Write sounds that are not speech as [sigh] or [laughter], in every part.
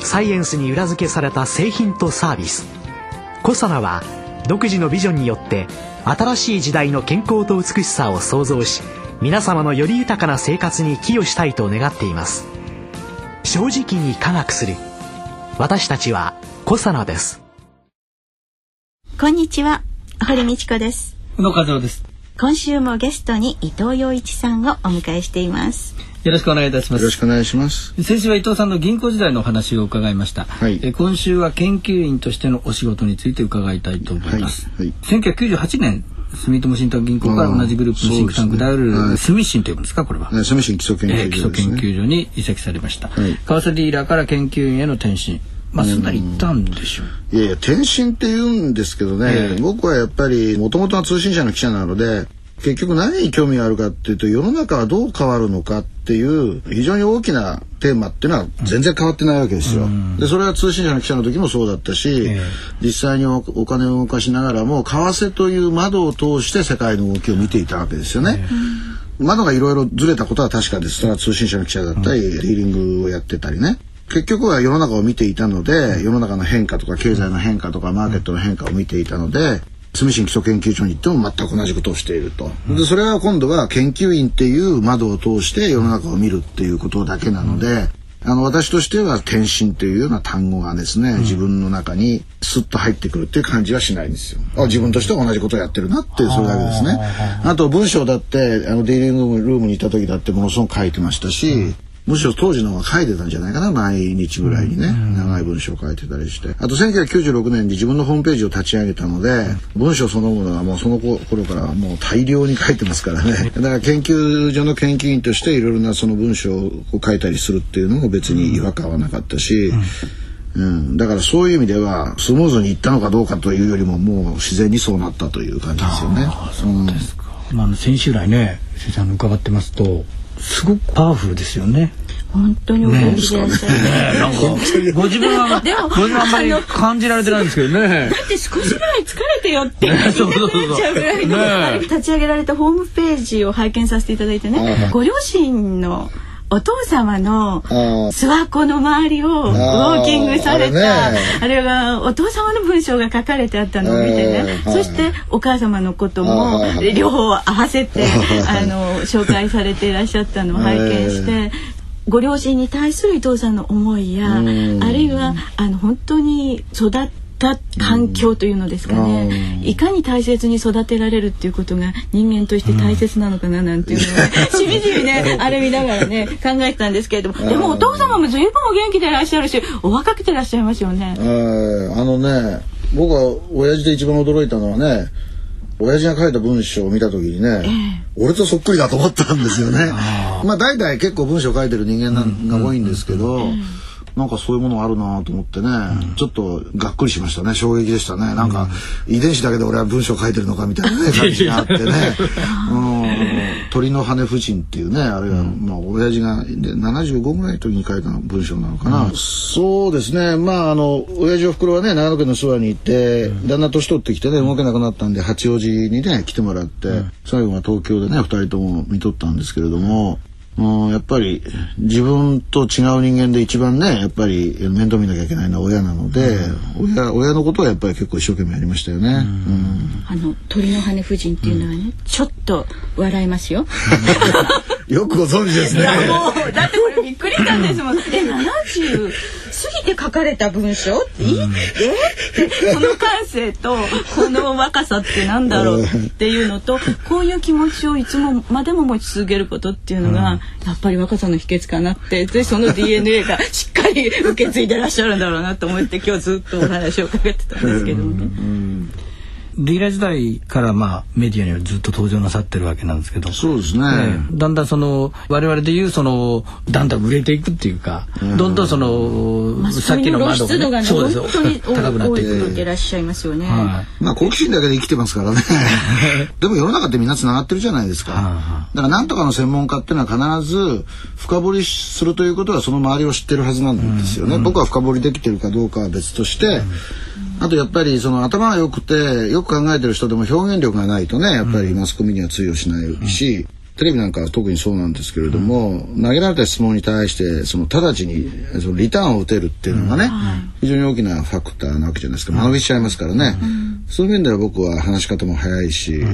サイエンスに裏付けされた製品とサービス。コサナは独自のビジョンによって新しい時代の健康と美しさを創造し皆様のより豊かな生活に寄与したいと願っています。正直に科学する。私たちはコサナです。こんにちは。堀道子です。宇野和夫です今週もゲストに伊藤洋一さんをお迎えしています。よろしくお願いいたします。よろしくお願いします。先週は伊藤さんの銀行時代のお話を伺いました、はい。え今週は研究員としてのお仕事について伺いたいと思います、はいはい。1998年住友信託銀行から同じグループのシンクタンクであるねはい。住信というんですかこれは、ね住信基礎研究所えー基礎研究所に移籍されました、はい。為替ディーラーから研究員への転身。まあすん。なり行ったんでしょういやいや転身って言うんですけどね、ええ。僕はやっぱりもともとは通信社の記者なので結局何に興味があるかっていうと世の中はどう変わるのかっていう非常に大きなテーマっていうのは全然変わってないわけですよ。でそれは通信社の記者の時もそうだったし、ええ実際におお金を動かしながらも為替という窓を通して世界の動きを見ていたわけですよね。窓がいろいろずれたことは確かです。それは通信社の記者だったり、ディーリングをやってたりね。結局は世の中を見ていたので、世の中の変化とか経済の変化とかマーケットの変化を見ていたので、住信基礎研究所に行っても全く同じことをしていると。で、それは今度は研究員っていう窓を通して世の中を見るっていうことだけなので、あの、私としては転身というような単語がですね、自分の中にスッと入ってくるっていう感じはしないんですよ。あ自分としては同じことをやってるなってそれだけですね。あと文章だって、あの、デイリングルームにいた時だってものすごく書いてましたし、むしろ当時の方が書いてたんじゃないかな毎日ぐらいにね、長い文章を書いてたりして。あと1996年に自分のホームページを立ち上げたので、文章そのものがもうその頃からもう大量に書いてますからね。だから研究所の研究員としていろいろなその文章を書いたりするっていうのも別に違和感はなかったし、うん、だからそういう意味ではスムーズにいったのかどうかというよりももう自然にそうなったという感じですよね。うん。まあ先週来ね先生あの伺ってますとすごくパワフルですよね。本当にお元気でいらっしゃる、なんか。[laughs] ご自分はでもご自分はあんまり感じられてないんですけどね。だって少しぐらい疲れてよって言っちゃうぐらいの、ね。立ち上げられたホームページを拝見させていただいてね。ご両親のお父様の諏訪湖の周りをウォーキングされたあれがお父様の文章が書かれてあったのを見てね。えーそしてお母様のことも両方合わせて [laughs] あの紹介されていらっしゃったのを拝見して。ご両親に対する伊藤さんの思いやあうん。るいはあの本当に育った環境というのですかね。いかに大切に育てられるっていうことが人間として大切なのかななんていうのをねしみじみね [laughs] あれ見ながらね考えてたんですけれども。でもお父様も随分お元気でいらっしゃるしお若くていらっしゃいますよね。えーあのね僕は親父で一番驚いたのはね親父が書いた文章を見た時にね、俺とそっくりだと思ったんですよね。まあ大体結構文章書いてる人間なんが多いんですけど、なんかそういうものがあるなと思ってね、ちょっとがっくりしましたね。衝撃でしたね。なんか遺伝子だけで俺は文章書いてるのかみたいなね [laughs] 感じがあってね「うん、鳥の羽夫人」っていうねあれが、まあ親父がで75ぐらいの時に書いた文章な。のかな、そうですね。まああの親父おふくろはね長野県の諏訪に行って、だん。だん年取ってきてね動けなくなったんで八王子にね来てもらって、最後は東京でね二人とも見とったんですけれども。うん、やっぱり自分と違う人間で一番ねやっぱり面倒見なきゃいけないのは親なので、親親のことはやっぱり結構一生懸命やりましたよね。うんあの鳥の羽夫人っていうのはね、ちょっと笑いますよ。[laughs] よくご存知ですね。もうだってこれびっくりしたんですもん。[laughs] え、70過ぎて書かれた文章って、いい？えって、この感性とこの若さってなんだろう？っていうのと、こういう気持ちをいつもまでも持ち続けることっていうのが、やっぱり若さの秘訣かなって、で、その DNA がしっかり受け継いでらっしゃるんだろうなと思って今日ずっとお話をかけてたんですけどもね。レギュラー時代からまあメディアにはずっと登場なさってるわけなんですけど。そうですね、だんだんその我々でいうそのだんだん売れていくっていうか、どんどんそのさっきの窓がねそうです。本当に [laughs] 高くなっていく。てらっしゃいますよね、はい、まあ好奇心だけで生きてますからね。[laughs] でも世の中ってみんな繋がってるじゃないですか。だから何とかの専門家っていうのは必ず深掘りするということはその周りを知ってるはずなんですよね、うん、僕は深掘りできてるかどうかは別として、うんあとやっぱりその頭が良くてよく考えてる人でも表現力がないとねやっぱりマスコミには通用しないし、テレビなんかは特にそうなんですけれども、投げられた質問に対してその直ちにそのリターンを打てるっていうのがね、非常に大きなファクターなわけじゃないですか間延びしちゃいますからね、そういう面では僕は話し方も早いし、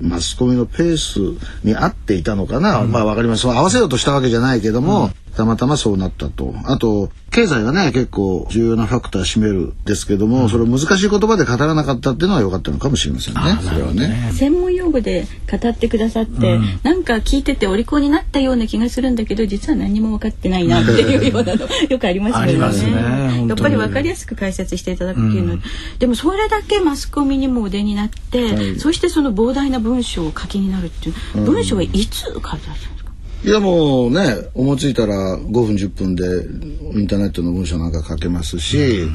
マスコミのペースに合っていたのかな、まあわかります。合わせようとしたわけじゃないけども、たまたまそうなったと。あと、経済がね、結構重要なファクター占めるですけども、うん、それを難しい言葉で語らなかったっていうのは良かったのかもしれませんね。それはね。専門用語で語ってくださって、うん、なんか聞いててお利口になったような気がするんだけど、実は何も分かってないなっていう [laughs] ようなのよくありますよね。ねやっぱり分かりやすく解説していただくっていうのは、うん、でもそれだけマスコミにもお出になって、はい、そしてその膨大な文章を書きになるっていう、文章はいつ書いてある？んですかいやもうね思いついたら5分10分でインターネットの文章なんか書けますし、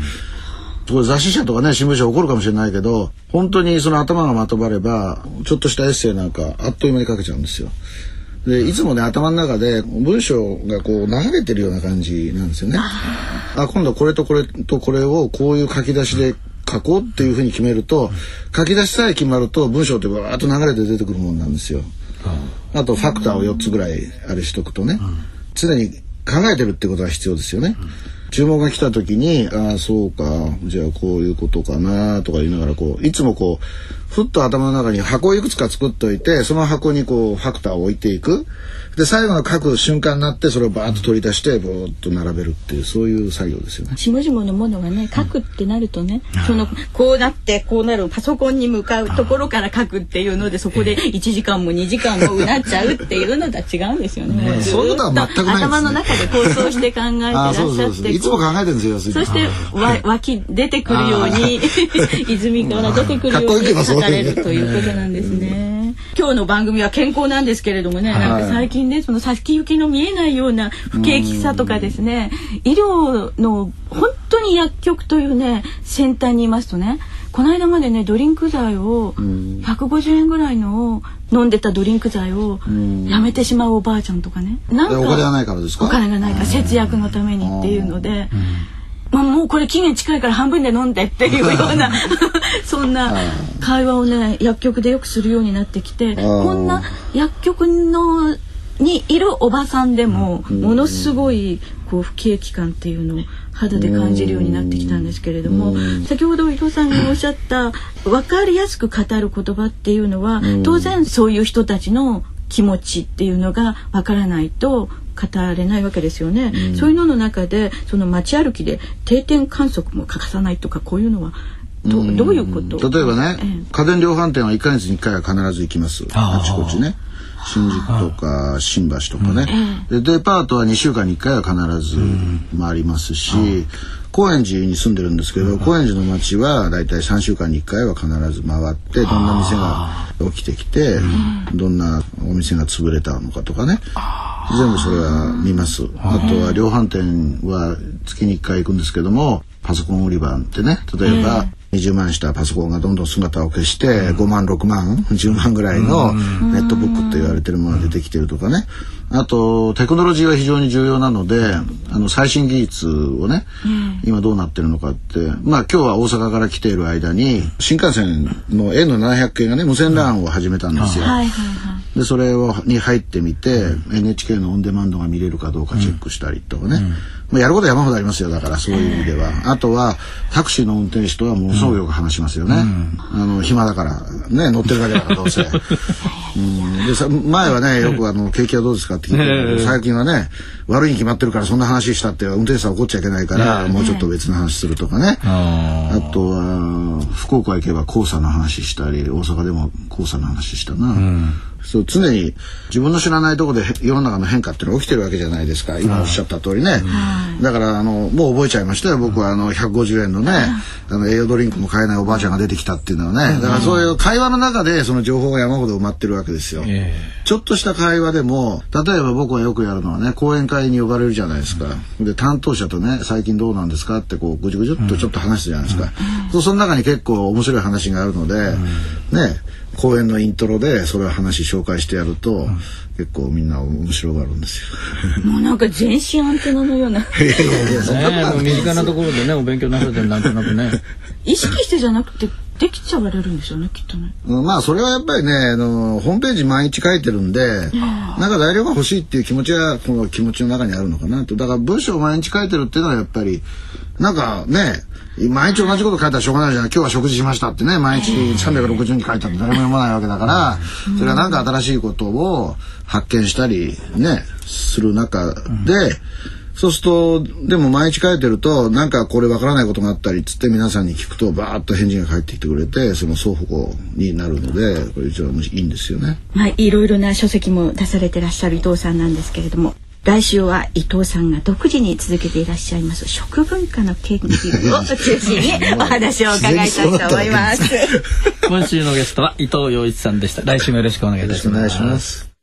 うん、雑誌社とかね新聞社怒るかもしれないけど本当にその頭がまとまればちょっとしたエッセイなんかあっという間に書けちゃうんですよ。でいつもね頭の中で文章がこう流れてるような感じなんですよね。あ今度これとこれとこれをこういう書き出しで書こうっていうふうに決めると書き出しさえ決まると文章ってバーッと流れて出てくるもんなんですよ。あとファクターを4つぐらいあれしとくとね、常に考えてるってことが必要ですよね。注文が来た時にああそうかじゃあこういうことかなとか言いながらこういつもこうふっと頭の中に箱をいくつか作っといてその箱にこうファクターを置いていくで最後の書く瞬間になってそれをバーッと取り出してぼーっと並べるっていうそういう作業ですよね。下々のものがね書くってなるとね、うん、そのこうなってこうなるパソコンに向かうところから書くっていうのでそこで1時間も2時間もうなっちゃうっていうのとは違うんですよね。そういうことは全くない、ね、頭の中で構想して考えてらっしゃっていつも考えてるんですよそしてわ湧き出てくるように [laughs] 泉から出てくるように書かれるということなんですね。今日の番組は健康なんですけれどもね、はい、なんか最近ねその先行きの見えないような不景気さとかですね医療の本当に薬局というね先端にいますとねこの間までねドリンク剤を150円ぐらいのを飲んでたドリンク剤をやめてしまうおばあちゃんとかね。なんかお金がないからですか？お金がないから節約のためにっていうので。まあ、もうこれ期限近いから半分で飲んでっていうような [laughs] そんな会話をね薬局でよくするようになってきてこんな薬局のにいるおばさんでもものすごいこう不景気感っていうのを肌で感じるようになってきたんですけれども先ほど伊藤さんがおっしゃった分かりやすく語る言葉っていうのは当然そういう人たちの気持ちっていうのが分からないと語れないわけですよね、うん、そういうのの中でその街歩きで定点観測も欠かさないとかこういうのはど,、うどういうこと？例えばね、ええ、家電量販店は1か月に1回は必ず行きます。あちこちね。新宿とか新橋とかね、でデパートは2週間に1回は必ず回りますし、高円寺に住んでるんですけど、高円寺の街はだいたい3週間に1回は必ず回ってどんな店が起きてきて、どんなお店が潰れたのかとかね。全部それは見ます。あとは量販店は月に1回行くんですけどもパソコン売り場ってね例えば、20万したパソコンがどんどん姿を消して5万6万10万ぐらいのネットブックと言われてるものが出てきてるとかねあとテクノロジーは非常に重要なのであの最新技術をね今どうなってるのかってまあ今日は大阪から来ている間に新幹線の N700 系がね無線 LAN を始めたんですよ。でそれをに入ってみて NHK のオンデマンドが見れるかどうかチェックしたりとかね。まあ、やることは山ほどありますよだからそういう意味では、あとはタクシーの運転手とはものすごくよく話しますよね、あの暇だからね乗ってるだけだからどうせ、[laughs] うん、でさ前はねよくあの景気はどうですか？って聞いて最近はね悪いに決まってるからそんな話したって運転手さん怒っちゃいけないから、もうちょっと別の話するとかね。ああとは福岡行けば黄砂の話したり大阪でも黄砂の話したな、そう常に自分の知らないところで世の中の変化っていうのが起きてるわけじゃないですか。今おっしゃった通りね、だからあのもう覚えちゃいましたよ。僕はあの150円のねあの栄養ドリンクも買えないおばあちゃんが出てきたっていうのはね。だからそういう会話の中でその情報が山ほど埋まってるわけですよ、えちょっとした会話でも例えば僕はよくやるのはね講演会に呼ばれるじゃないですか、で担当者とね最近どうなんですかってこうぐじゅぐじゅっとちょっと話すじゃないですか、そうその中に結構面白い話があるので、ね講演のイントロでそれを話紹介してやると、結構みんな面白がるんですよ。[laughs] もうなんか全身アンテナのような。[laughs] いやいやいやそんな身近なところでねお勉強なされてるなんとなくね。[laughs] 意識してじゃなくてできちゃわれるんですよねきっとね。うんまあそれはやっぱりねあのホームページ毎日書いてるんでなんか材料が欲しいっていう気持ちはこの気持ちの中にあるのかなと。だから文章を毎日書いてるっていうのはやっぱりなんかね毎日同じこと書いたらしょうがないじゃん。今日は食事しましたってね毎日360に書いたって誰も読まないわけだからそれはなんか新しいことを発見したりねする中で、そうするとでも毎日書いてるとなんかこれわからないことがあったりっつって皆さんに聞くとバーッと返事が返ってきてくれてその双方になるのでこれ一番いいんですよね。まあいろいろな書籍も出されてらっしゃる伊藤さんなんですけれども。来週は伊藤さんが独自に続けていらっしゃいます食文化の研究を中心に [laughs] お話を伺いたいと思います。今週のゲストは伊藤洋一さんでした来週もよろしくお願いいたします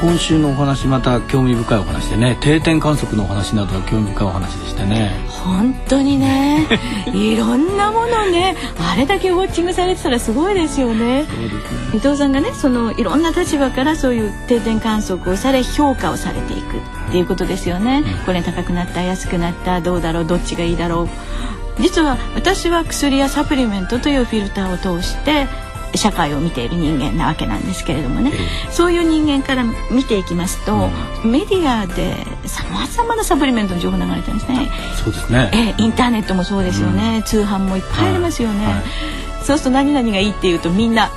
今週のお話また興味深いお話でね定点観測のお話などは興味深いお話でしたね本当にね、[laughs] いろんなものね、あれだけウォッチングされてたらすごいですよね。伊藤さんがね、そのいろんな立場からそういう定点観測をされ評価をされていくっていうことですよね。これ高くなった、安くなった、どうだろう、どっちがいいだろう。実は私は薬やサプリメントというフィルターを通して社会を見ている人間なわけなんですけれどもね、そういう人間から見ていきますと、メディアでさまざまなサプリメントの情報流れてるんですね。そうですね。ええインターネットもそうですよね、通販もいっぱいありますよね、はい。はい。そうすると何々がいいっていうとみんな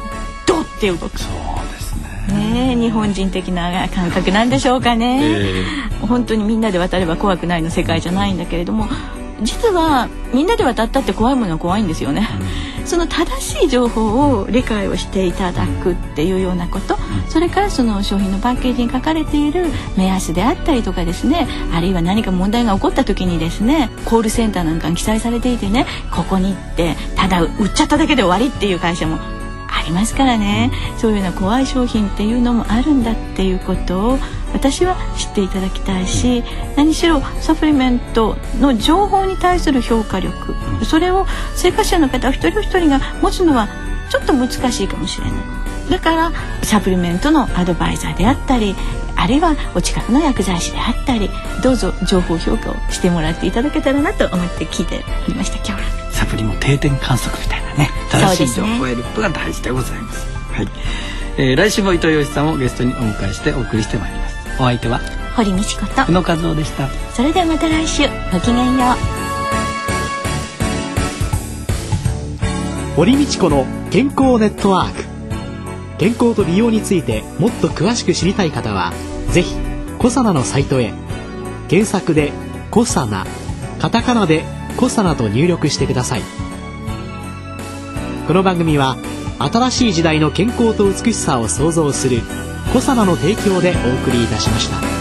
ドって動く。そうですね。ねえ日本人的な感覚なんでしょうかね、え。本当にみんなで渡れば怖くないの世界じゃないんだけれども実はみんなで渡ったって怖いものは怖いんですよね、その正しい情報を理解をしていただくっていうようなこと、それからその商品のパッケージに書かれている目安であったりとかですね。あるいは何か問題が起こった時にですねコールセンターなんかに記載されていてねここに行ってただ売っちゃっただけで終わりっていう会社もありますからね。そういうような怖い商品っていうのもあるんだっていうことを私は知っていただきたいし何しろサプリメントの情報に対する評価力それを生活者の方一人一人が持つのはちょっと難しいかもしれない。だからサプリメントのアドバイザーであったりあるいはお近くの薬剤師であったりどうぞ情報評価をしてもらっていただけたらなと思って聞いておりました今日は。サプリも定点観測みたいなね正しい情報を得ることが大事でございます。はい、えー、来週も伊藤洋一さんをゲストにお迎えしてお送りしてまいりますお相手は？堀道子と。久野和夫でした。それではまた来週。ごきげんよう。堀道子の健康ネットワーク。健康と美容についてもっと詳しく知りたい方はぜひコサナのサイトへ。検索で「コサナ」カタカナで「コサナ」と入力してください。この番組は新しい時代の健康と美しさを創造するコサナの提供でお送りいたしました。